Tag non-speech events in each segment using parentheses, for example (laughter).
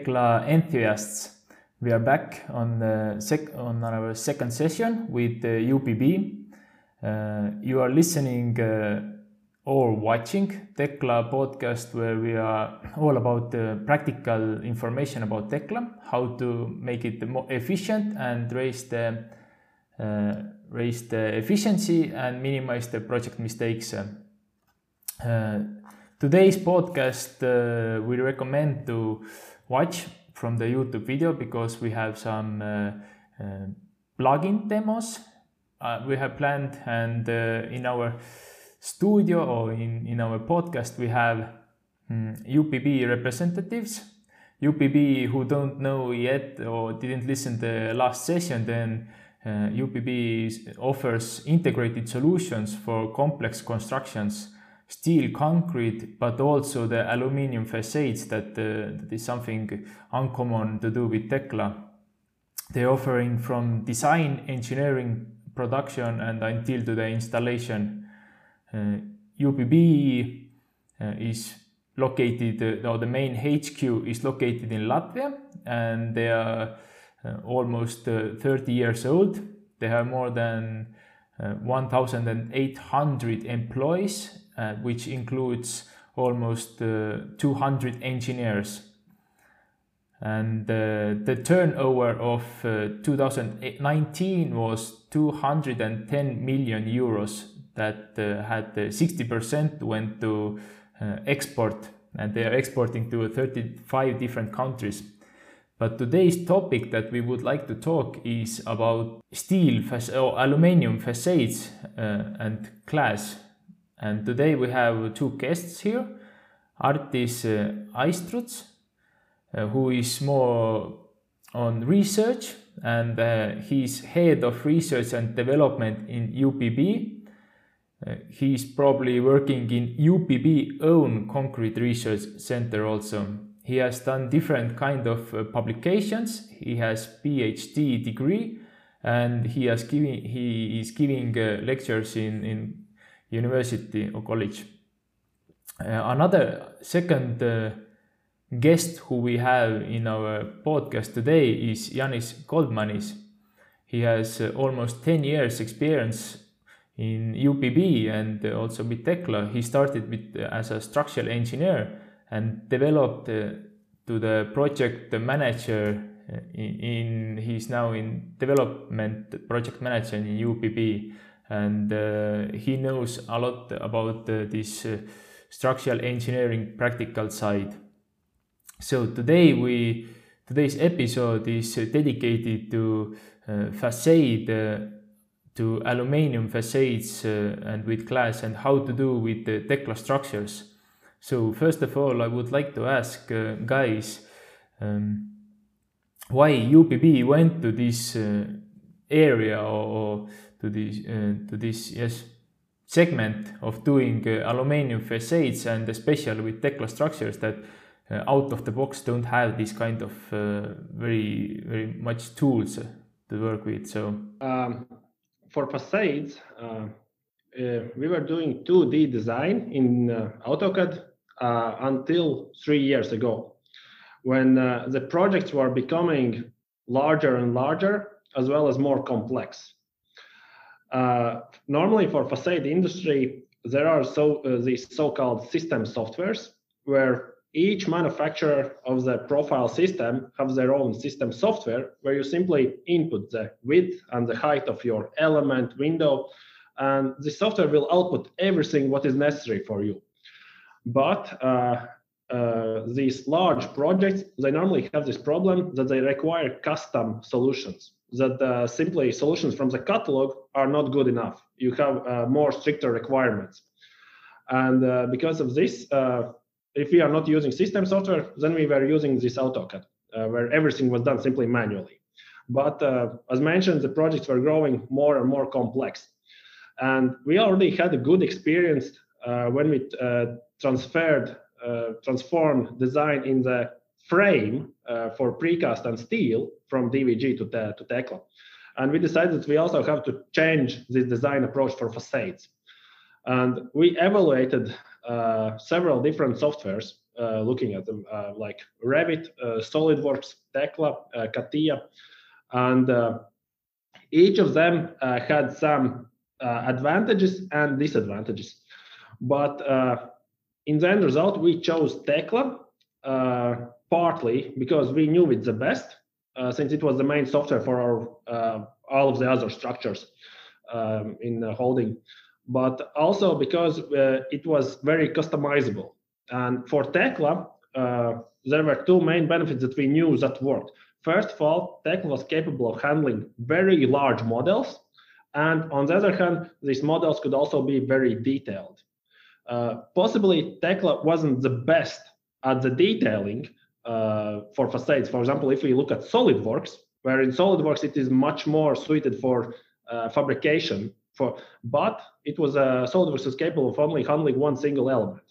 Tekla enthusiasts. We are back on the sec- on our second session with the UPB. Uh, you are listening uh, or watching Tekla podcast, where we are all about the practical information about Tekla, how to make it more efficient and raise the uh, raise the efficiency and minimize the project mistakes. Uh, today's podcast uh, we recommend to watch from the YouTube video because we have some uh, uh, plugin demos uh, we have planned and uh, in our studio or in, in our podcast we have um, UPB representatives. UPB who don't know yet or didn't listen the last session then uh, UPB offers integrated solutions for complex constructions steel concrete but also the aluminium facades that, uh, that is something uncommon to do with Tekla. They're offering from design, engineering, production and until to the installation. Uh, UPB uh, is located, uh, or the main HQ is located in Latvia and they are uh, almost uh, 30 years old. They have more than 1,800 employees uh, which includes almost uh, 200 engineers. And uh, the turnover of 2019 was 210 million euros that had 60% went to export and they are exporting to 35 different countries. But today's topic that we would like to talk is about steel or aluminium facades uh, and glass and today we have two guests here. Artis uh, Aistruts, uh, who is more on research and uh, he's head of research and development in UPB. Uh, he's probably working in UPB own concrete research center also. He has done different kind of publications. He has PhD degree and he has giving he is giving lectures in in university or college. Uh, another second uh, guest who we have in our podcast today is Janis Goldmanis. He has uh, almost 10 years experience in UPB and also with Tekla. He started with, as a structural engineer and developed to the project manager in, in he's now in development project manager in UPB and uh, he knows a lot about uh, this uh, structural engineering practical side. So today we today's episode is dedicated to facade to aluminium facades uh, and with glass and how to do with the Tekla structures. So first of all, I would like to ask uh, guys um, why UPB went to this uh, area or, or to this uh, to this yes segment of doing uh, aluminium facades and especially with Tekla structures that uh, out of the box don't have this kind of very very much tools to work with. So um, for facades. Uh, we were doing 2D design in uh, AutoCAD uh, until three years ago, when the projects were becoming larger and larger, as well as more complex. Uh, normally for facade industry, there are so uh, these so-called system softwares where each manufacturer of the profile system have their own system software where you simply input the width and the height of your element window and the software will output everything what is necessary for you. But uh, uh, these large projects they normally have this problem that they require custom solutions that uh, simply solutions from the catalog are not good enough. You have uh, more stricter requirements. And uh, because of this, uh, if we are not using system software, then we were using this AutoCAD, uh, where everything was done simply manually. But uh, as mentioned, the projects were growing more and more complex. And we already had a good experience when we transferred, transformed design in the frame uh, for precast and steel from DVG to, te- to Tekla. And we decided we also have to change this design approach for facades. And we evaluated uh, several different softwares uh, looking at them, uh, like Revit, uh, SolidWorks, Tekla, CATIA, and each of them had some advantages and disadvantages. But in the end result, we chose Tekla partly because we knew it's the best, since it was the main software for our all of the other structures um, in holding but also because uh, it was very customizable. And for Tekla, uh, there were two main benefits that we knew that worked. First of all, Tekla was capable of handling very large models. And on the other hand, these models could also be very detailed. Uh, possibly, Tekla wasn't the best at the detailing uh, for facades. For example, if we look at SolidWorks, where in SolidWorks it is much more suited for uh, fabrication for, but it was a SolidWorks was capable of only handling one single element,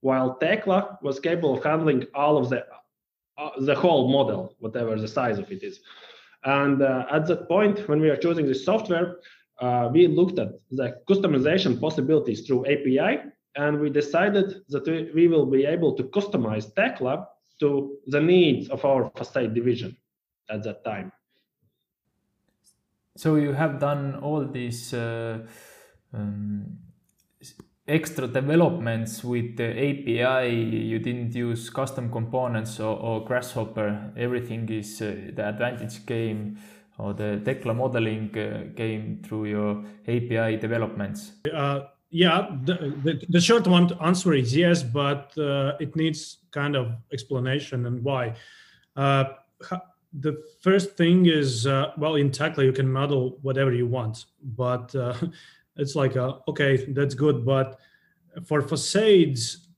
while Tekla was capable of handling all of the uh, the whole model, whatever the size of it is. And uh, at that point, when we are choosing the software, uh, we looked at the customization possibilities through API, and we decided that we, we will be able to customize Tekla to the needs of our facade division at that time. So you have done all these uh, um, extra developments with the API. You didn't use custom components or, or Grasshopper. Everything is uh, the advantage came or the Tekla modeling uh, came through your API developments. Uh, yeah, the, the, the, short one answer is yes, but uh, it needs kind of explanation and why uh, the first thing is uh, well in Tekla you can model whatever you want, but uh, (laughs) it's like a, okay that's good, but for facades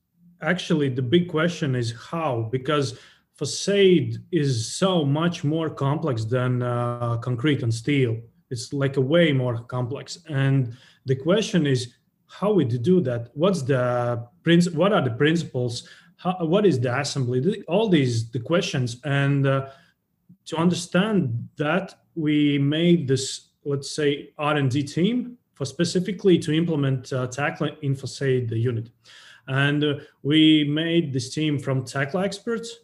actually the big question is how because facade is so much more complex than uh, concrete and steel. It's like a way more complex, and the question is how would you do that. What's the prince? What are the principles? How, what is the assembly? All these the questions and uh, to understand that, we made this, let's say, R&D team for specifically to implement uh, facade unit. And uh, we made this team from Tekla experts.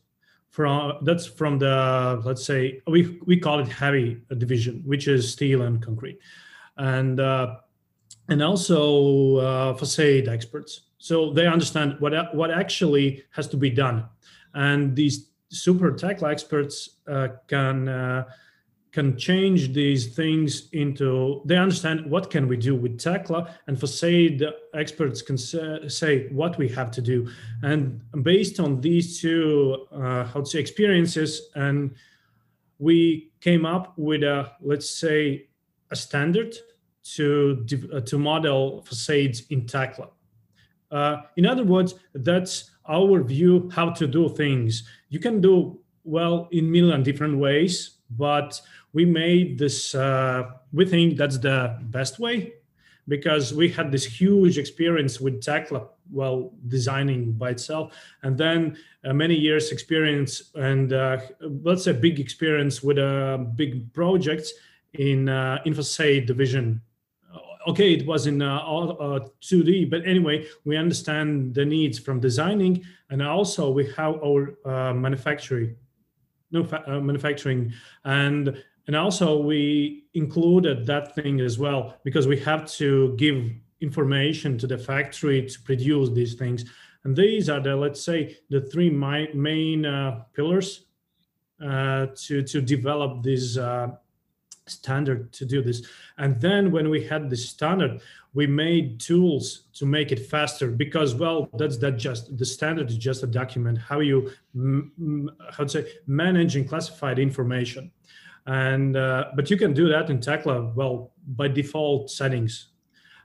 From that's from the let's say we we call it heavy division, which is steel and concrete, and uh, and also uh, facade experts. So they understand what what actually has to be done, and these super Tekla experts uh, can uh, can change these things into they understand what can we do with Tekla. And facade experts can say what we have to do. And based on these two uh, how to say experiences and we came up with a let's say a standard to uh, to model facades in Tekla. Uh, in other words, that's our view how to do things. You can do well in million different ways, but we made this. Uh, we think that's the best way because we had this huge experience with Tekla well, designing by itself, and then uh, many years experience and uh, let's say big experience with a uh, big projects in uh, division okay, it was in uh, uh, 2D, but anyway, we understand the needs from designing, and also we have our uh, manufacturing, no uh, manufacturing, and and also we included that thing as well because we have to give information to the factory to produce these things, and these are the let's say the three my, main uh, pillars uh, to to develop these standard to do this. And then when we had the standard, we made tools to make it faster because, well, that's that just the standard is just a document how you how to say manage and classify the information. And uh, but you can do that in Tekla well by default settings.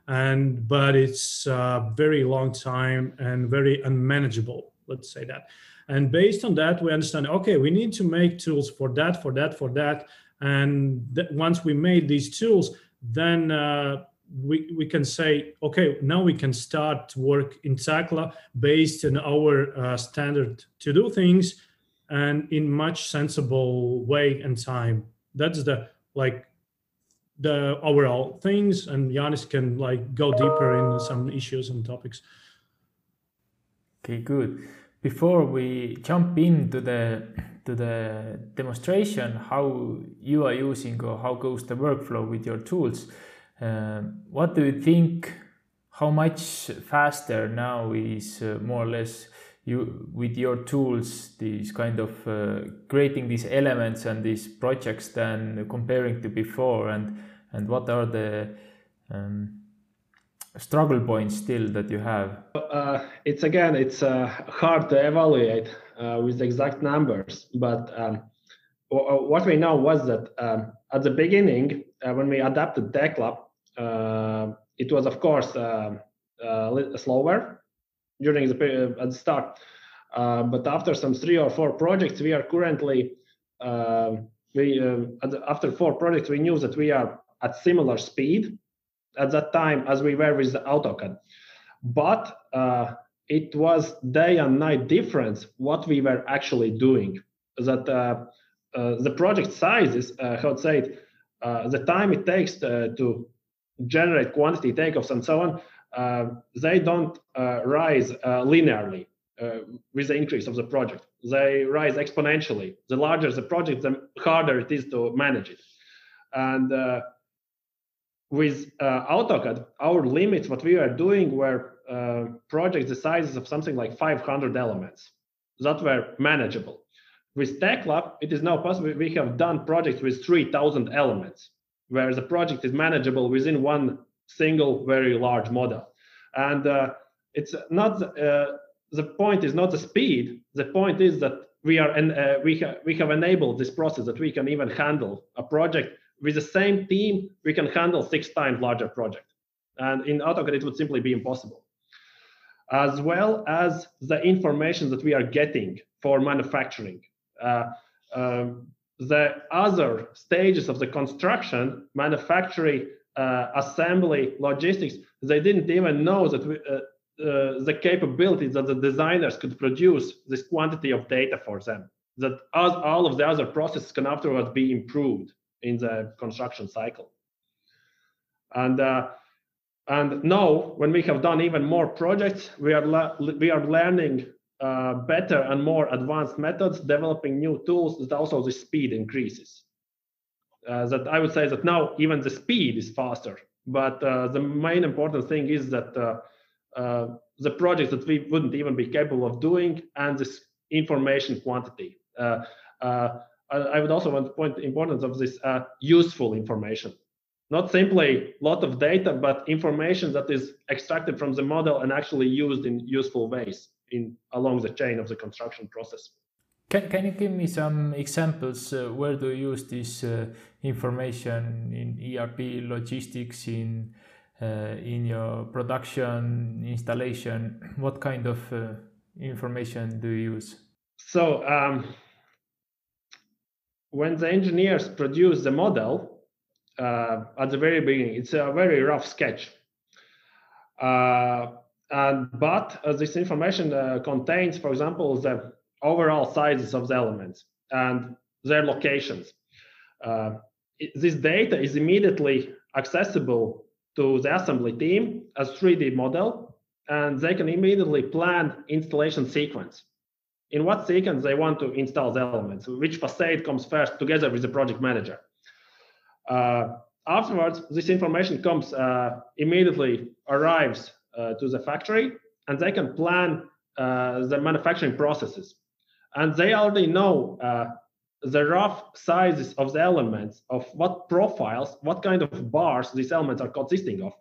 And but it's a very long time and very unmanageable. Let's say that. And based on that, we understand okay, we need to make tools for that, for that, for that and th- once we made these tools, then uh, we, we can say, okay, now we can start work in Tekla based on our uh, standard to do things and in much sensible way and time. That's the like the overall things, and Janis can like go deeper in some issues and topics. Okay, good. Before we jump into the to the demonstration how you are using or how goes the workflow with your tools uh, what do you think how much faster now is uh, more or less you with your tools these kind of uh, creating these elements and these projects than comparing to before? And and what are the um, struggle points still that you have? Uh, it's again, it's uh, hard to evaluate uh, with exact numbers, but um, what we know was that um, at the beginning, uh, when we adapted Tekla, uh, it was of course slower during the at the start, but after some three or four projects, we are currently we after four projects we knew that we are at similar speed at that time as we were with the AutoCAD. But uh, it was day and night difference what we were actually doing. That uh, uh, the project sizes, uh, how to say it, uh, the time it takes to, to, generate quantity takeoffs and so on, uh, they don't rise linearly with the increase of the project. They rise exponentially. The larger the project, the harder it is to manage it. And with uh, AutoCAD, our limits, what we were doing were uh, projects the sizes of something like 500 elements that were manageable. With Tekla, it is now possible. We have done projects with 3,000 elements, where the project is manageable within one single very large model. And uh, it's not uh, the point is not the speed. The point is that we are and uh, we ha- we have enabled this process that we can even handle a project with the same team, we can handle six times larger project. And in AutoCAD, it would simply be impossible. As well as the information that we are getting for manufacturing. Uh, uh, the other stages of the construction, manufacturing, uh, assembly, logistics, they didn't even know that we, uh, uh, the capabilities that the designers could produce this quantity of data for them. That all of the other processes can afterwards be improved in the construction cycle. And uh, and now, when we have done even more projects, we are we are learning uh, better and more advanced methods, developing new tools. That also the speed increases. Uh, that I would say that now even the speed is faster. But uh, the main important thing is that uh, uh, the projects that we wouldn't even be capable of doing and this information quantity. I would also want to point the importance of this uh, useful information. Not simply a lot of data, but information that is extracted from the model and actually used in useful ways in along the chain of the construction process. Can, can you give me some examples? Uh, where do you use this uh, information in ERP logistics, in uh, in your production installation? (clears throat) What kind of uh, information do you use? So um, when the engineers produce the model uh, at the very beginning, it's a very rough sketch. Uh, and but uh, this information uh, contains, for example, the overall sizes of the elements and their locations. Uh, it, this data is immediately accessible to the assembly team as 3D model, and they can immediately plan installation sequence in what sequence they want to install the elements, which facade comes first together with the project manager. Uh, afterwards, this information comes uh, immediately arrives uh, to the factory and they can plan uh, the manufacturing processes. And they already know uh, the rough sizes of the elements, of what profiles, what kind of bars these elements are consisting of.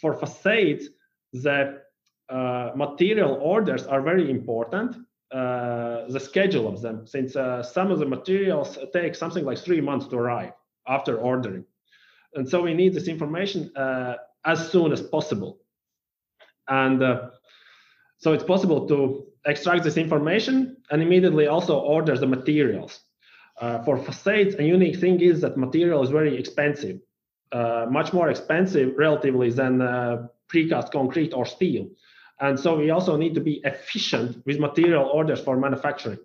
For facades, the uh, material orders are very important uh, the schedule of them, since uh, some of the materials take something like three months to arrive after ordering. And so we need this information uh, as soon as possible. And uh, so it's possible to extract this information and immediately also order the materials. Uh, for facades, a unique thing is that material is very expensive, much more expensive relatively than precast concrete or steel. And so we also need to be efficient with material orders for manufacturing.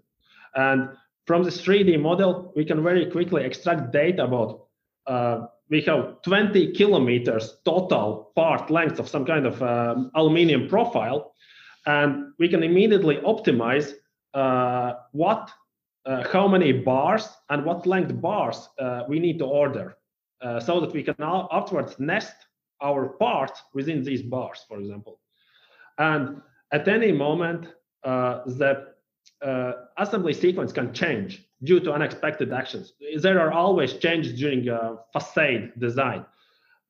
And from this 3D model, we can very quickly extract data about uh, we have 20 kilometers total part length of some kind of um, aluminium profile. and we can immediately optimize uh, what, uh, how many bars and what length bars uh, we need to order, uh, so that we can now afterwards nest our parts within these bars, for example. And at any moment, uh, the uh, assembly sequence can change due to unexpected actions. There are always changes during facade design.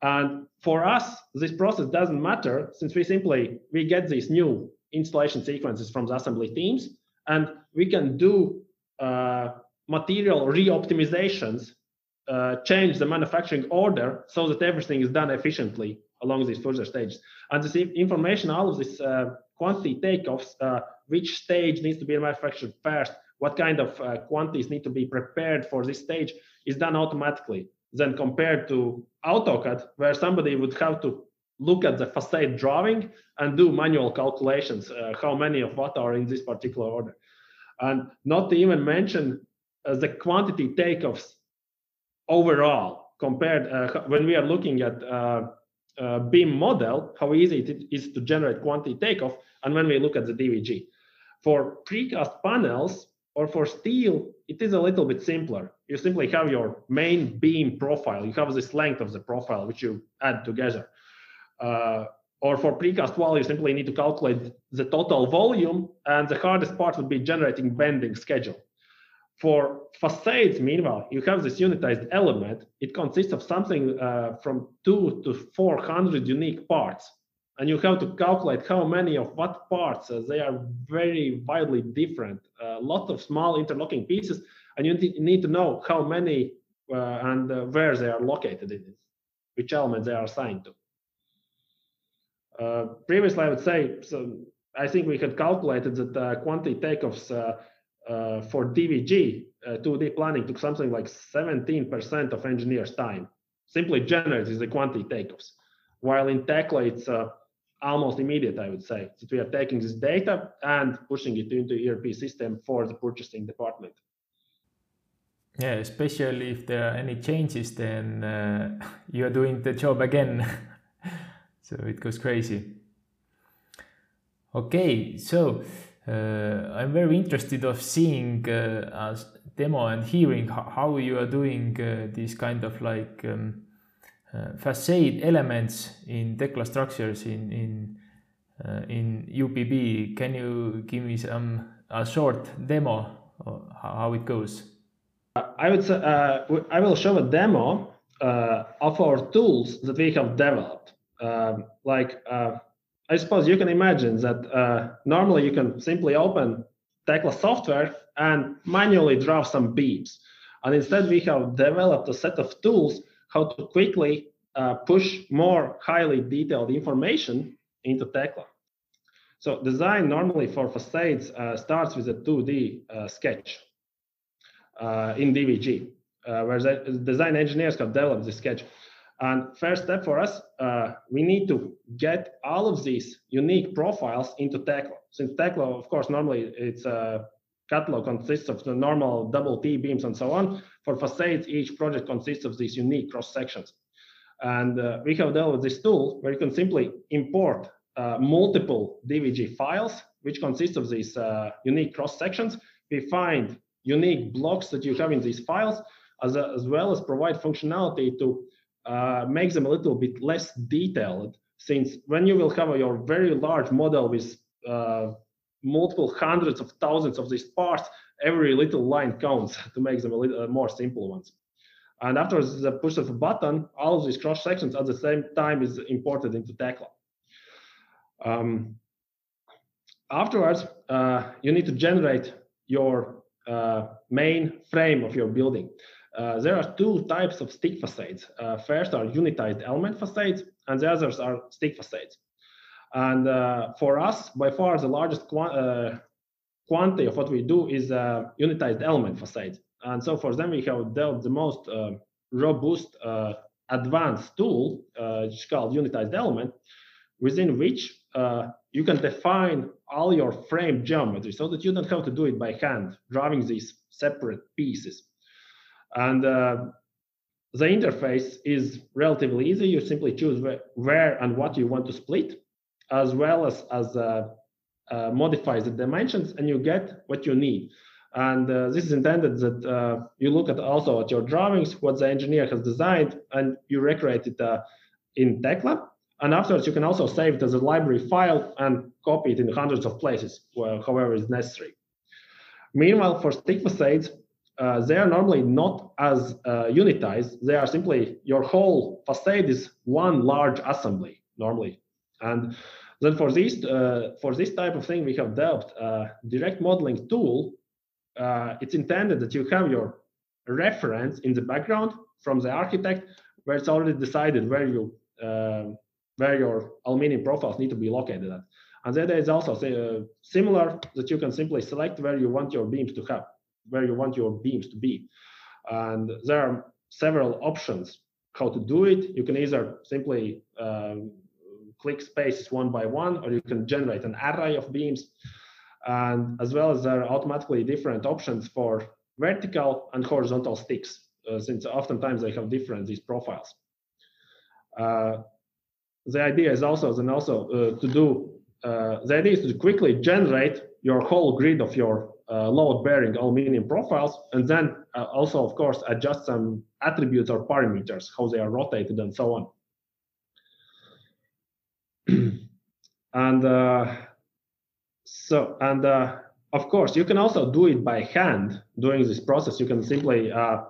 And for us, this process doesn't matter since we simply we get these new installation sequences from the assembly teams, and we can do uh, material re-optimizations, uh, change the manufacturing order so that everything is done efficiently along these further stages. And this information, all of this uh, quantity takeoffs, uh, which stage needs to be manufactured first, what kind of uh, quantities need to be prepared for this stage, is done automatically. Then compared to AutoCAD, where somebody would have to look at the facade drawing and do manual calculations, uh, how many of what are in this particular order. And not to even mention uh, the quantity takeoffs overall compared uh, when we are looking at uh, model, how easy it is to generate quantity takeoff, and when we look at the DVG. For precast panels or for steel, it is a little bit simpler. You simply have your main beam profile. You have this length of the profile, which you add together. Uh, or for precast wall, you simply need to calculate the total volume, and the hardest part would be generating bending schedule. For facades, meanwhile, you have this unitized element. It consists of something uh, from two to 400 unique parts. And you have to calculate how many of what parts. Uh, they are very widely different. A lot of small interlocking pieces. And you need to know how many uh, and uh, where they are located in it, which elements they are assigned to. Uh, previously, I would say, so I think we had calculated that uh, quantity takeoffs uh, uh for DVG 2D uh, planning took something like 17% of engineers' time. Simply generates the quantity takeoffs. While in Tekla, it's almost immediate, I would say, that we are taking this data and pushing it into ERP system for the purchasing department. Yeah, especially if there are any changes, then uh, (laughs) you are doing the job again. (laughs) so it goes crazy. Okay, so uh, I'm very interested of seeing uh, a demo and hearing how you are doing uh, these kind of like um, uh, facade elements in Tekla structures in in uh, in UPB. Can you give me some a short demo how it goes? I would say uh, I will show a demo of our tools that we have developed. Um, like uh, I suppose you can imagine that uh, normally you can simply open Tekla software and manually draw some beams. And instead, we have developed a set of tools how to quickly uh, push more highly detailed information into Tekla. So design normally for facades uh, starts with a 2D uh, sketch uh, in DVG, where the design engineers have developed the sketch. And first step for us, uh, we need to get all of these unique profiles into Tekla. Since Tekla, of course, normally it's a catalog consists of the normal double T beams and so on. For facades, each project consists of these unique cross sections. And uh, we have developed this tool where you can simply import uh, multiple DVG files, which consist of these uh, unique cross sections. We find unique blocks that you have in these files, as, a, as well as provide functionality to uh, makes them a little bit less detailed since when you will have your very large model with uh, multiple hundreds of thousands of these parts, every little line counts (laughs) to make them a little uh, more simple ones. And after the push of a button, all of these cross sections at the same time is imported into Tekla. Um, afterwards, uh, you need to generate your uh, main frame of your building. Uh, there are two types of stick facades. Uh, first are unitized element facades, and the others are stick facades. And uh, for us, by far, the largest uh, quantity of what we do is uh, unitized element facades. And so for them, we have developed the most robust, advanced tool, which is called unitized element, within which you can define all your frame geometry so that you don't have to do it by hand, drawing these separate pieces. And uh, the interface is relatively easy. You simply choose where, and what you want to split, as well as, as uh, uh, modifies the dimensions and you get what you need. And uh, this is intended that uh, you look at also at your drawings, what the engineer has designed, and you recreate it uh, in Tekla. And afterwards, you can also save it as a library file and copy it in hundreds of places, where, however is necessary. Meanwhile, for stick facades, uh, they are normally not as uh, unitized. They are simply your whole facade is one large assembly normally. And then for this uh, for this type of thing, we have developed a direct modeling tool. Uh, it's intended that you have your reference in the background from the architect, where it's already decided where you uh, where your aluminium profiles need to be located at. And then there is also uh, similar that you can simply select where you want your beams to have where you want your beams to be. And there are several options how to do it. You can either simply um, click spaces one by one, or you can generate an array of beams. And as well as there are automatically different options for vertical and horizontal sticks, uh, since oftentimes they have different these profiles. Uh, the idea is also then also uh, to do uh, the idea is to quickly generate your whole grid of your uh, load-bearing aluminium profiles, and then uh, also, of course, adjust some attributes or parameters, how they are rotated and so on. (clears throat) and uh, so, and uh, of course, you can also do it by hand during this process. You can simply, uh,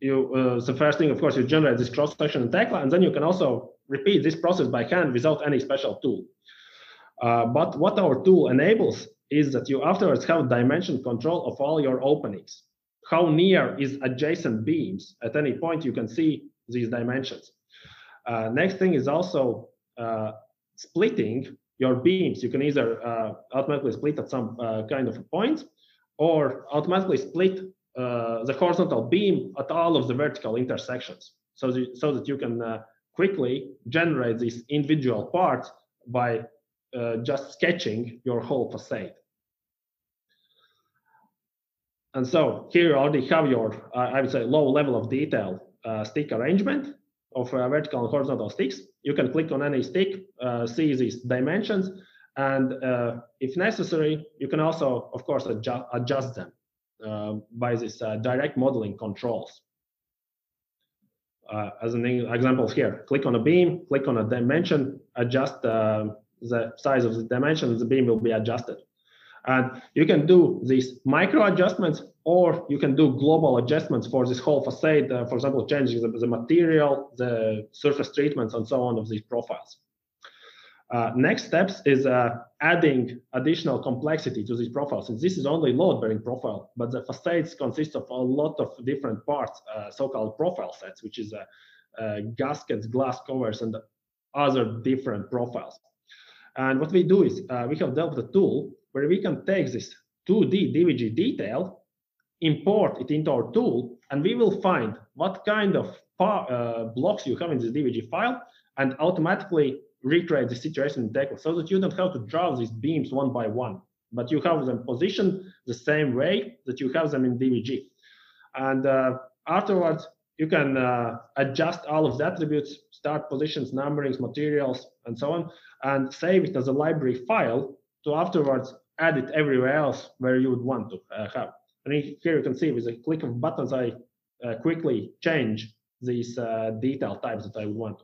you uh, the first thing, of course, you generate this cross-section in Tekla, and then you can also repeat this process by hand without any special tool. but what our tool enables is that you afterwards have dimension control of all your openings. How near is adjacent beams? At any point, you can see these dimensions. Uh, next thing is also uh, splitting your beams. You can either uh, automatically split at some uh, kind of a point or automatically split uh, the horizontal beam at all of the vertical intersections so, the, so that you can uh, quickly generate these individual parts by uh, just sketching your whole facade. And so here you already have your, uh, I would say, low level of detail uh, stick arrangement of uh, vertical and horizontal sticks. You can click on any stick, uh, see these dimensions, and uh, if necessary, you can also, of course, adjust, adjust them by this direct modeling controls. as an example here, click on a beam, click on a dimension, adjust the size of the dimension, the beam will be adjusted. And you can do these micro adjustments, or you can do global adjustments for this whole facade. Uh, for example, changing the, the, material, the surface treatments, and so on of these profiles. Uh, next steps is uh, adding additional complexity to these profiles. And this is only load-bearing profile, but the facades consist of a lot of different parts, uh, so-called profile sets, which is uh, uh, gaskets, glass covers, and other different profiles. And what we do is uh, we have developed a tool where we can take this 2D DVG detail, import it into our tool, and we will find what kind of uh, blocks you have in this DVG file and automatically recreate the situation in Tekla so that you don't have to draw these beams one by one, but you have them positioned the same way that you have them in DVG. And uh, afterwards, you can uh, adjust all of the attributes, start positions, numberings, materials, and so on, and save it as a library file to afterwards add it everywhere else where you would want to uh, have. And here you can see with a click of buttons, I uh, quickly change these uh, detail types that I would want.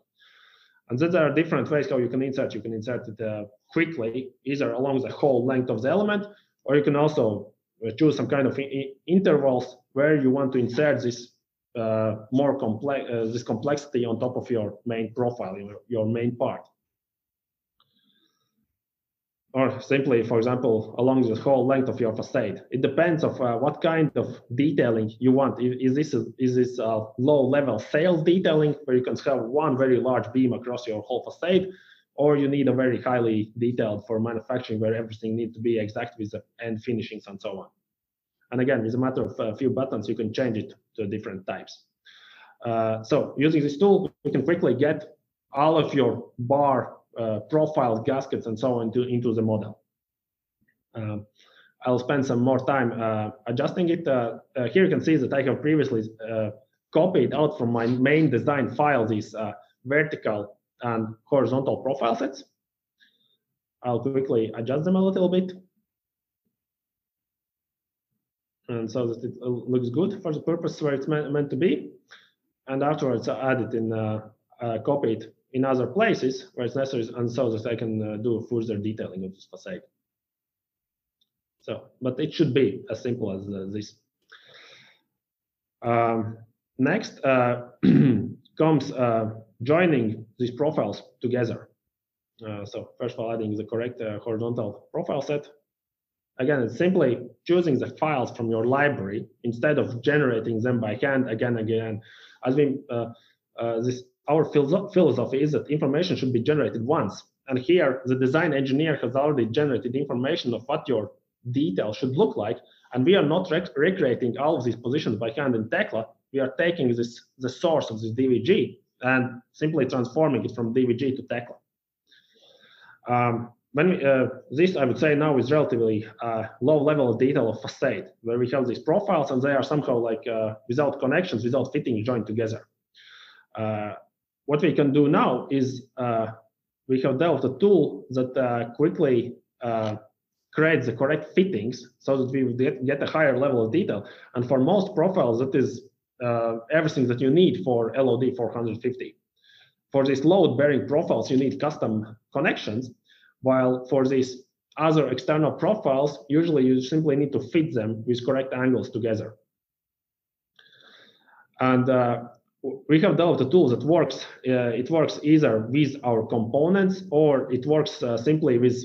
And then there are different ways how you can insert. You can insert it uh, quickly, either along the whole length of the element, or you can also uh, choose some kind of intervals where you want to insert this uh, more complex uh, this complexity on top of your main profile, your, your main part. Or simply, for example, along the whole length of your facade. It depends of uh, what kind of detailing you want. Is, is this a, is this a low level sales detailing where you can have one very large beam across your whole facade, or you need a very highly detailed for manufacturing where everything needs to be exact with the end finishings and so on. And again, it's a matter of a few buttons, you can change it to different types. Uh, so using this tool, you can quickly get all of your bar uh, profile gaskets and so on into, into the model. Uh, I'll spend some more time uh, adjusting it. Uh, uh, here you can see that I have previously copied out from my main design file these vertical and horizontal profile sets. I'll quickly adjust them a little bit. And so that it looks good for the purpose where it's meant, meant to be. And afterwards, I add it in, uh, uh, copy it in other places where it's necessary, and so that I can uh, do further detailing of this facade. So, but it should be as simple as uh, this. Um, next uh, (clears throat) comes uh, joining these profiles together. Uh, so first of all, adding the correct uh, horizontal profile set. Again, simply choosing the files from your library instead of generating them by hand again and again. As we, uh, this our philosophy is that information should be generated once. And here, the design engineer has already generated information of what your detail should look like. And we are not rec recreating all of these positions by hand in Tekla. We are taking this the source of this DVG and simply transforming it from DVG to Tekla. Um, when uh, this, I would say now is relatively uh, low level of detail of facade, where we have these profiles and they are somehow like uh, without connections, without fitting joined together. Uh, what we can do now is uh, we have developed a tool that uh, quickly creates the correct fittings so that we get, get a higher level of detail. And for most profiles, that is everything that you need for LOD 450. For these load-bearing profiles, you need custom connections, while for these other external profiles, usually you simply need to fit them with correct angles together. And uh, we have developed a tool that works. Uh, it works either with our components or it works uh, simply with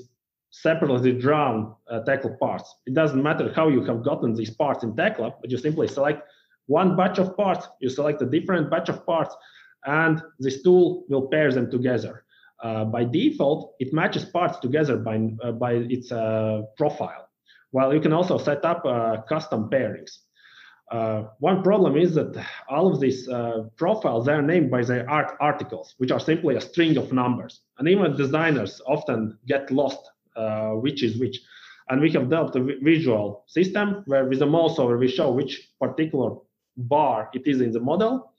separately drawn uh, Tekla parts. It doesn't matter how you have gotten these parts in Tekla, but you simply select one batch of parts, you select a different batch of parts, and this tool will pair them together. Uh, by default, it matches parts together by, uh, by its uh, profile, while you can also set up uh, custom pairings. Uh, one problem is that all of these uh, profiles are named by their art articles, which are simply a string of numbers. And even designers often get lost which is which. And we have developed a visual system where with a mouse over we show which particular bar it is in the model.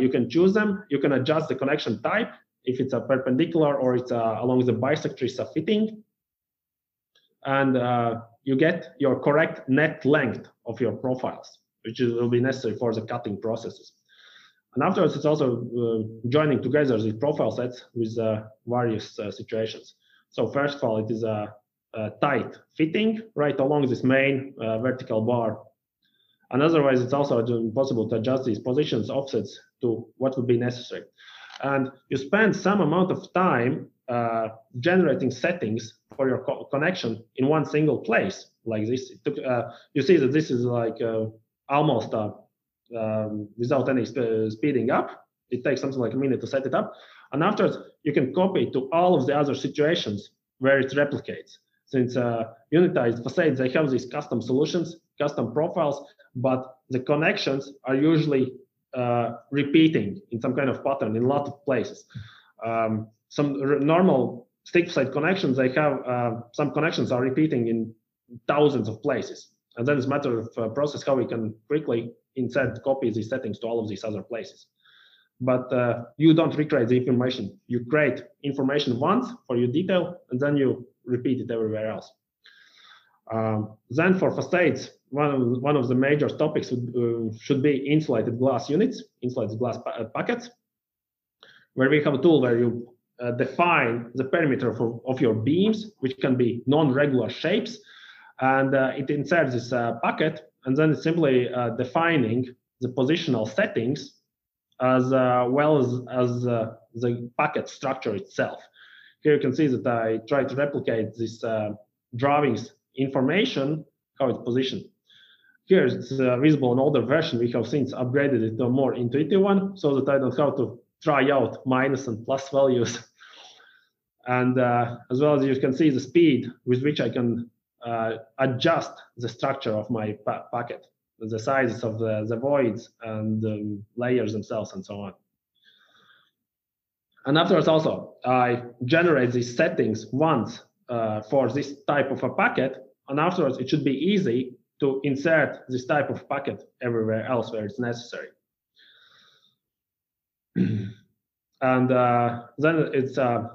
You can choose them. You can adjust the connection type if it's a perpendicular or it's a, along the bisectors of fitting. And uh, you get your correct net length of your profiles which is, will be necessary for the cutting processes. And afterwards, it's also uh, joining together the profile sets with uh, various uh, situations. So first of all, it is a, a tight fitting right along this main uh, vertical bar. And otherwise, it's also possible to adjust these positions offsets to what would be necessary. And you spend some amount of time uh, generating settings for your co connection in one single place like this. Took, uh, you see that this is like uh, almost uh, um, without any sp speeding up. It takes something like a minute to set it up. And afterwards, you can copy it to all of the other situations where it replicates. Since uh, unitized facades, they have these custom solutions, custom profiles, but the connections are usually uh, repeating in some kind of pattern in a lot of places. Um, some normal stick facade connections, they have uh, some connections are repeating in thousands of places. And then it's a matter of uh, process how we can quickly insert copy these settings to all of these other places. But uh, you don't recreate the information. You create information once for your detail, and then you repeat it everywhere else. Um, then for facades, one of, one of the major topics would, uh, should be insulated glass units, insulated glass pa uh, packets, where we have a tool where you uh, define the perimeter for, of your beams, which can be non-regular shapes, and uh, it inserts this uh, packet, and then it's simply uh, defining the positional settings as well as, as the packet structure itself. Here you can see that I try to replicate this drawings information, how it's positioned. Here it's uh, visible in older version. We have since upgraded it to a more intuitive one so that I don't have to try out minus and plus (laughs) values. and uh, as well as you can see the speed with which I can uh, adjust the structure of my pa packet, the sizes of the, the voids and the layers themselves and so on. And afterwards also, I generate these settings once uh, for this type of a packet. And afterwards, it should be easy to insert this type of packet everywhere else where it's necessary. (clears throat) and uh, then it's uh,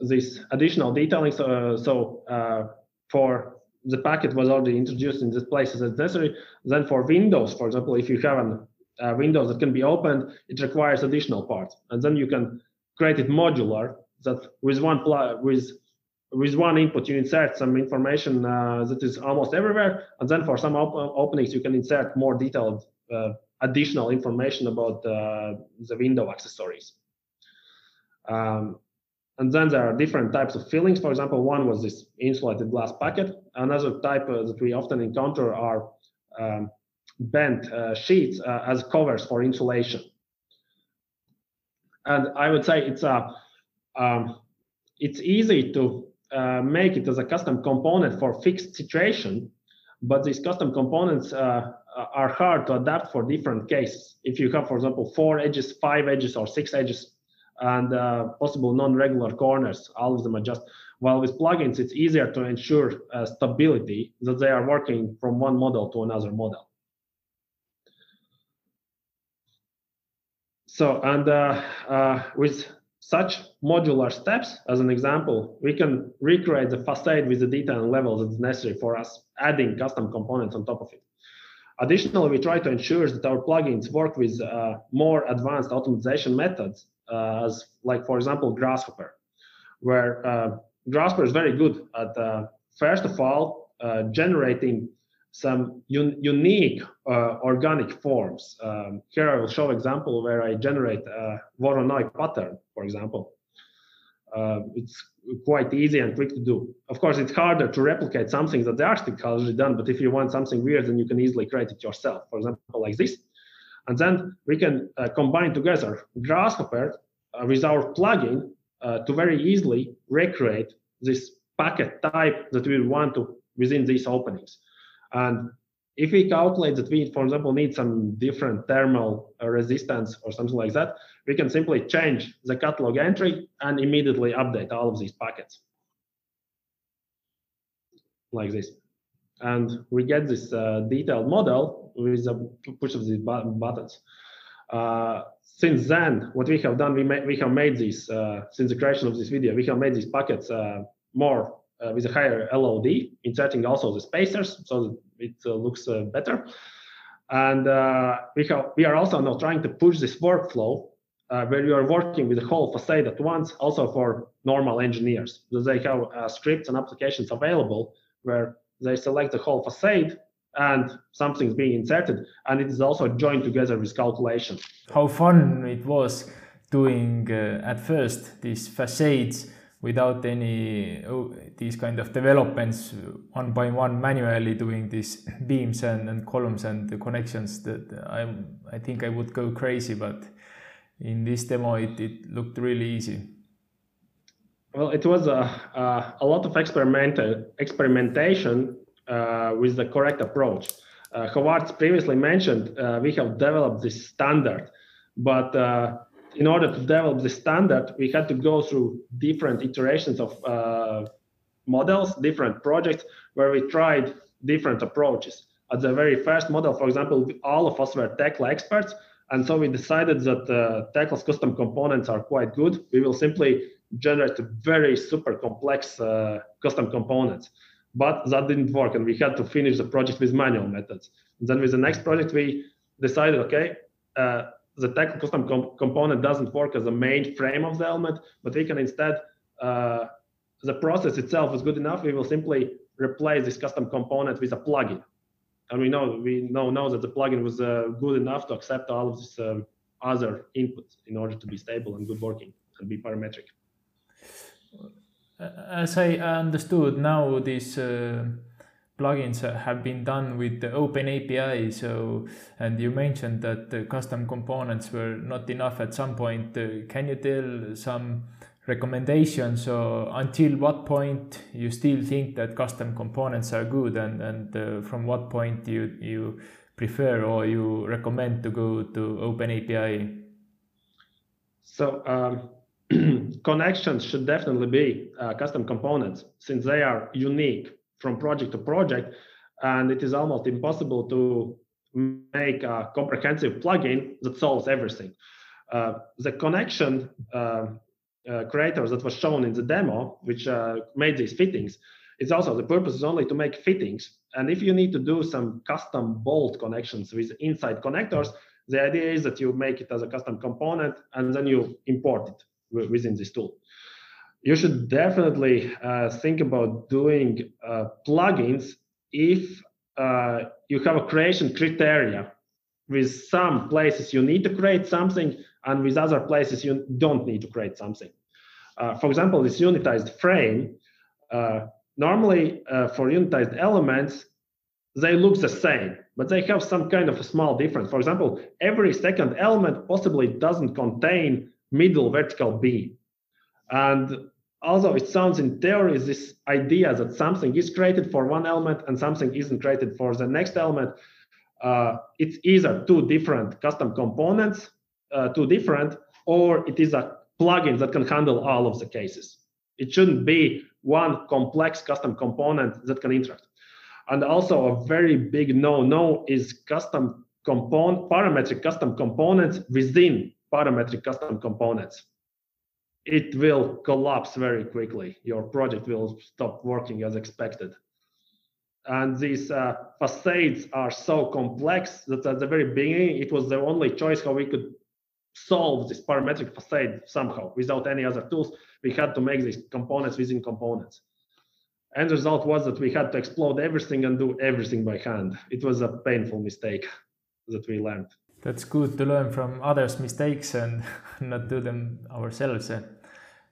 this additional detailing. So, so uh, for the packet was already introduced in this places as necessary. Then for Windows, for example, if you have an uh, Windows that can be opened, it requires additional parts, and then you can create it modular. That with one with with one input you insert some information uh, that is almost everywhere, and then for some op openings you can insert more detailed uh, additional information about uh, the window accessories. Um, and then there are different types of fillings. For example, one was this insulated glass packet. Another type uh, that we often encounter are um, bent uh, sheets uh, as covers for insulation. And I would say it's a um, it's easy to uh, make it as a custom component for fixed situation, but these custom components uh, are hard to adapt for different cases. If you have, for example, four edges, five edges, or six edges, and uh, possible non-regular corners, all of them adjust. While with plugins, it's easier to ensure uh, stability that they are working from one model to another model. So, and uh, uh, with such modular steps, as an example, we can recreate the facade with the detail and levels that's necessary for us, adding custom components on top of it. Additionally, we try to ensure that our plugins work with uh, more advanced optimization methods uh, as like for example grasshopper where uh, grasshopper is very good at uh, first of all generating some un unique organic forms um, here i will show example where i generate a voronoi pattern for example uh, it's quite easy and quick to do. Of course, it's harder to replicate something that the architect has already done, but if you want something weird, then you can easily create it yourself. For example, like this. And then we can uh, combine together Grasshopper uh, with our plugin uh, to very easily recreate this packet type that we want to within these openings. And if we calculate that we, for example, need some different thermal uh, resistance or something like that, we can simply change the catalog entry and immediately update all of these packets like this. And we get this uh, detailed model with a push of these buttons. Uh, since then, what we have done, we, we have made these, uh, since the creation of this video, we have made these packets uh, more uh, with a higher LOD, inserting also the spacers so it uh, looks better. And we, have, we are also now trying to push this workflow where you are working with the whole facade at once, also for normal engineers. So they have scripts and applications available where they select the whole facade and something's being inserted and it is also joined together with calculation. How fun it was doing uh, at first these facades without any oh, these kind of developments one by one manually doing these beams and, and columns and the connections that I I think I would go crazy but in this demo it, it looked really easy. Well, it was a, a, a lot of experiment, experimentation uh, with the correct approach. Uh, Howard previously mentioned uh, we have developed this standard, but in order to develop the standard, we had to go through different iterations of models, different projects where we tried different approaches. At the very first model, for example, all of us were Tekla experts, and so we decided that uh, Tekla's custom components are quite good. We will simply generate very super complex uh, custom components. But that didn't work, and we had to finish the project with manual methods. And then with the next project, we decided, okay, uh, the Tekla custom com component doesn't work as a main frame of the element, but we can instead, uh, the process itself is good enough. We will simply replace this custom component with a plugin. And we know we know, know that the plugin was uh, good enough to accept all of these um, other inputs in order to be stable and good working and be parametric as I understood, now this uh, plugins have been done with the Open API. So, and you mentioned that the custom components were not enough at some point. Uh, can you tell some recommendations or until what point you still think that custom components are good and, and uh, from what point you, you prefer or you recommend to go to Open API? So, um (clears throat) connections should definitely be uh, custom components since they are unique from project to project and it is almost impossible to make a comprehensive plugin that solves everything uh, the connection uh, uh, that was shown in the demo, which uh, made these fittings, it's also the purpose is only to make fittings. And if you need to do some custom bolt connections with inside connectors, the idea is that you make it as a custom component and then you import it within this tool. You should definitely uh, think about doing uh, plugins if uh, you have a creation criteria with some places you need to create something and with other places you don't need to create something. Uh, for example, this unitized frame, uh, normally uh, for unitized elements, they look the same, but they have some kind of a small difference. For example, every second element possibly doesn't contain middle vertical beam. And although it sounds in theory, this idea that something is created for one element and something isn't created for the next element, uh, it's either two different custom components, uh, two different, or it is a plugin that can handle all of the cases. It shouldn't be one complex custom component that can interact. And also a very big no-no is custom component, parametric custom components within parametric custom components. It will collapse very quickly. Your project will stop working as expected. And these uh, facades are so complex that at the very beginning, it was the only choice how we could solve this parametric facade somehow without any other tools. We had to make these components within components. End result was that we had to explode everything and do everything by hand. It was a painful mistake that we learned. That's good to learn from others' mistakes and (laughs) not do them ourselves.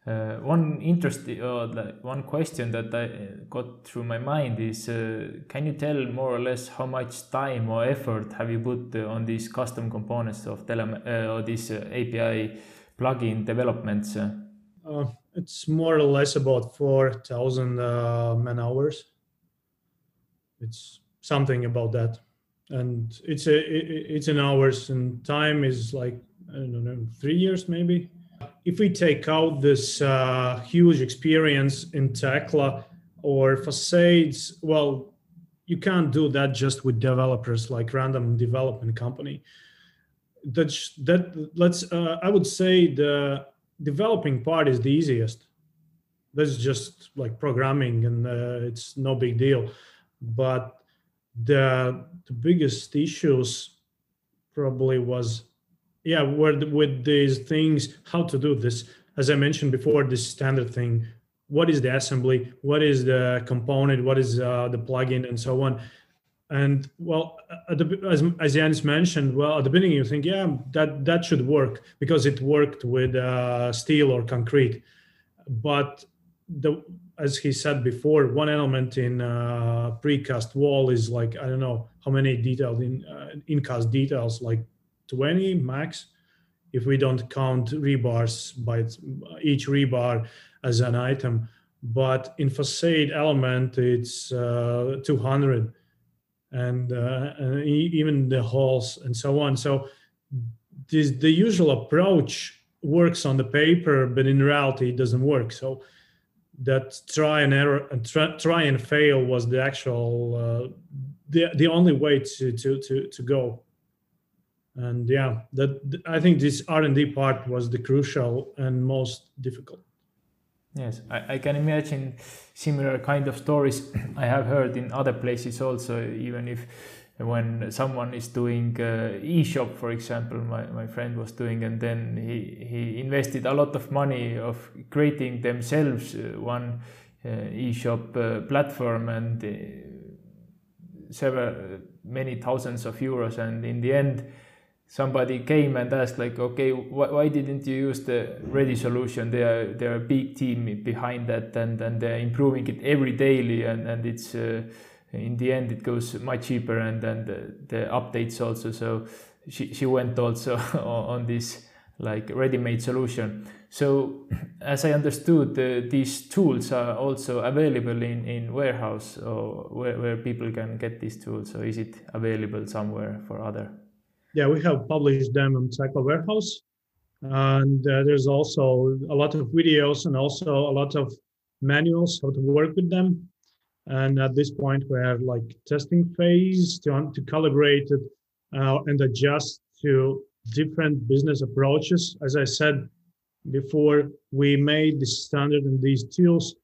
Uh, one interesting, uh, one question that I uh, got through my mind is: uh, Can you tell more or less how much time or effort have you put uh, on these custom components of Tekla uh, or these API plugin developments? it's more or less about four thousand man hours. It's something about that, and it's a it, it's an hours, and time is like I don't know three years maybe if we take out this uh, huge experience in Tekla or facades, well, you can't do that just with developers like random development company. That that let's uh, I would say the developing part is the easiest. That's just like programming, and uh, it's no big deal. But the the biggest issues probably was yeah with with these things how to do this. As i mentioned before this standard thing what is the assembly? What is the component? What is uh, the plugin and so on? And well the, as, as Janis mentioned well at the beginning you think yeah that that should work because it worked with uh, steel or concrete. But the as he said before one element in uh, precast wall is like i don't know how many detailed in uh, in cast details like 20 max. If we don't count rebars by each rebar as an item but in facade element it's uh, 200 and, uh, and, even the halls and so on. So this, the usual approach works on the paper but in reality it doesn't work. So that try and error and try, try and fail was the actual uh, the, the only way to, to, to, to go. And yeah that i think this r&d part was the crucial and most difficult. Yes I, I, can imagine similar kind of stories (coughs) i have heard in other places also even if when someone is doing uh, e-shop for example my, my friend was doing and then he, he invested a lot of money of creating themselves uh, one uh, e-shop uh, platform and uh, several many thousands of euros. And in the end somebody came and asked like okay wh why didn't you use the ready solution? They are they're a big team behind that and and they're improving it every daily and and it's uh, in the end it goes much cheaper and then the, the updates also so she, she went also (laughs) on this like ready-made solution so as i understood uh, these tools are also available in in warehouse or where, where people can get these tools so is it available somewhere for other yeah, we have published them on Tekla Warehouse. And uh, there's also a lot of videos and also a lot of manuals how to work with them. And at this point, we're like testing phase to, to calibrate it uh, and adjust to different business approaches. As I said, before we made the standard and these tools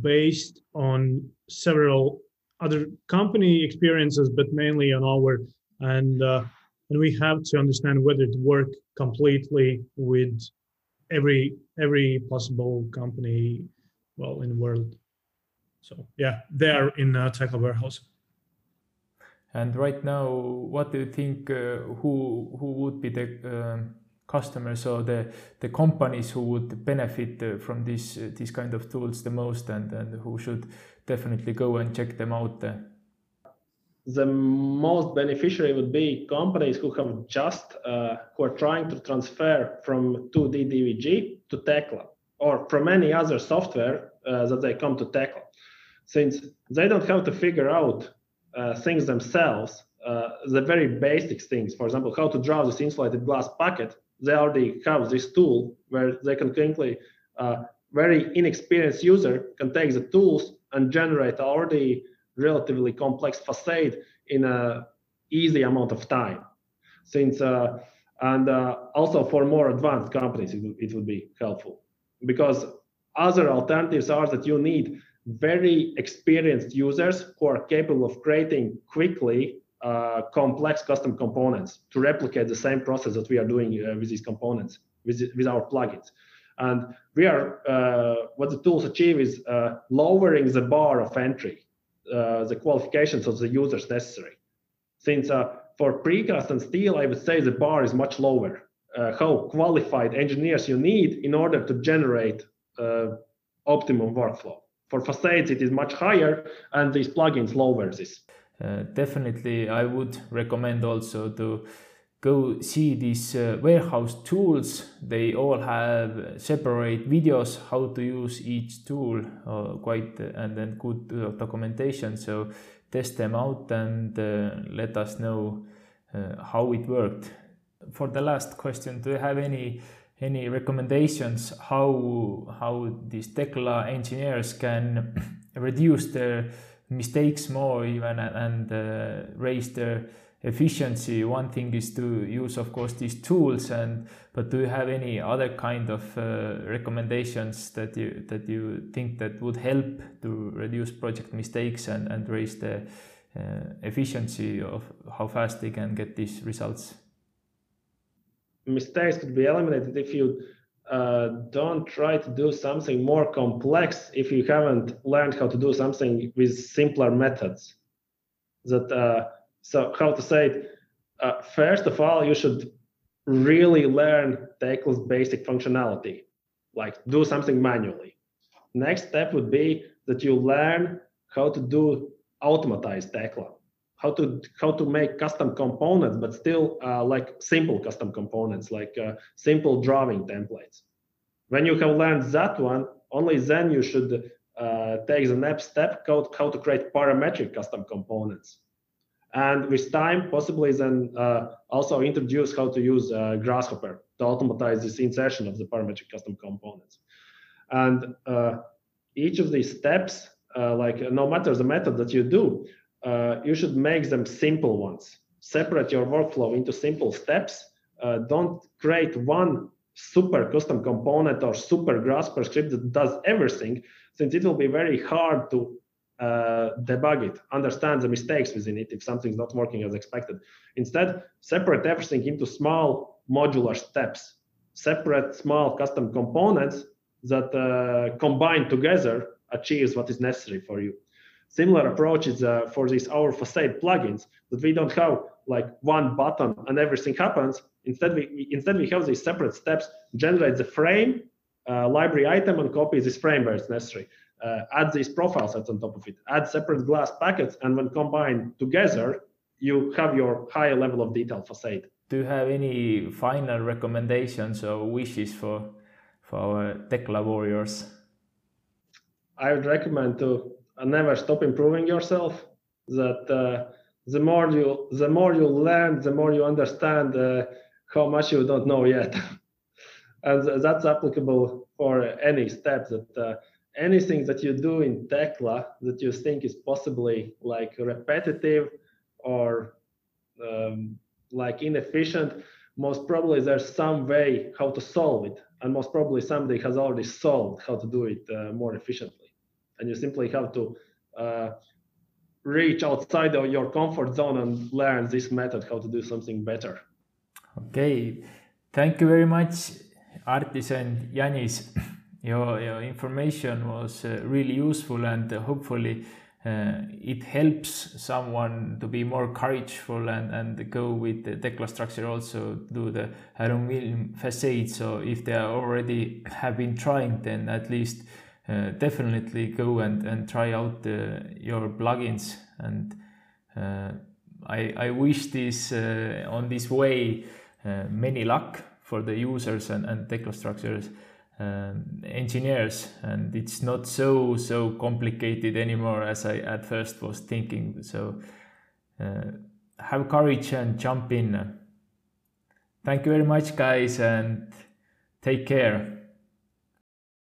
based on several other company experiences, but mainly on our and uh, and we have to understand whether it work completely with every every possible company well in the world. So yeah, they are in uh, Tekla warehouse. And right now, what do you think? Uh, who who would be the uh, customers or the the companies who would benefit uh, from this uh, these kind of tools the most, and and who should definitely go and check them out? the most beneficiary would be companies who have just uh, who are trying to transfer from 2D DVG to Tekla or from any other software uh, that they come to Tekla. Since they don't have to figure out uh, things themselves, uh, the very basic things, for example, how to draw this insulated glass packet, they already have this tool where they can quickly, uh, very inexperienced user can take the tools and generate already relatively complex facade in a easy amount of time. Since uh, and uh, also for more advanced companies, it, it would be helpful because other alternatives are that you need very experienced users who are capable of creating quickly uh, complex custom components to replicate the same process that we are doing uh, with these components with, with our plugins. And we are uh, what the tools achieve is uh, lowering the bar of entry uh, the qualifications of the users necessary. Since uh, for precast and steel, I would say the bar is much lower. How qualified engineers you need in order to generate optimum workflow. For facades, it is much higher, and these plugins lower this. Uh, definitely, I would recommend also to go see these uh, warehouse tools. They all have separate videos how to use each tool, uh, quite uh, and then good uh, documentation. So test them out and uh, let us know uh, how it worked. For the last question, do you have any any recommendations how how these Tekla engineers can (clears throat) reduce their mistakes more even and raise their efficiency? One thing is to use of course these tools and but do you have any other kind of uh, recommendations that you that you think that would help to reduce project mistakes and and raise the uh, efficiency of how fast they can get these results mistakes could be eliminated if you uh, don't try to do something more complex if you haven't learned how to do something with simpler methods that uh, so how to say it? Uh, first of all, you should really learn Tekla's basic functionality, like do something manually. Next step would be that you learn how to do automatized Tekla, how to how to make custom components, but still uh, like simple custom components, like uh, simple drawing templates. When you have learned that one, only then you should uh, take the next step, how, how to create parametric custom components and with time possibly then uh, also introduce how to use uh, grasshopper to automatize this insertion of the parametric custom components and uh, each of these steps like no matter the method that you do uh, you should make them simple ones separate your workflow into simple steps uh, don't create one super custom component or super grasshopper script that does everything since it will be very hard to uh, debug it, understand the mistakes within it if something's not working as expected. Instead, separate everything into small modular steps, separate small custom components that uh, combined together achieves what is necessary for you. Similar approach is uh, for these our facade plugins that we don't have like one button and everything happens. Instead, we instead we have these separate steps, generate the frame, uh, library item, and copy this frame where it's necessary uh, add these profile sets on top of it, add separate glass packets, and when combined together, you have your higher level of detail facade. Do you have any final recommendations or wishes for for our Tekla warriors? I would recommend to never stop improving yourself. That uh, the more you the more you learn, the more you understand uh, how much you don't know yet, (laughs) and that's applicable for any step that uh, anything that you do in Tekla that you think is possibly like repetitive or um, like inefficient, most probably there's some way how to solve it and most probably somebody has already solved how to do it uh, more efficiently and you simply have to uh, reach outside of your comfort zone and learn this method how to do something better. Okay. Thank you very much artis and Janis. (clears throat) Your, your information was uh, really useful and uh, hopefully uh, it helps someone to be more courageful and, and go with the Tekla structure also do the aluminum facade. So if they already have been trying, then at least uh, definitely go and, and try out your plugins. And uh, I, I wish this uh, on this way uh, many luck for the users and, and Tekla structures um, engineers. And it's not so so complicated anymore as i at first was thinking. So uh, have courage and jump in. Thank you very much guys and take care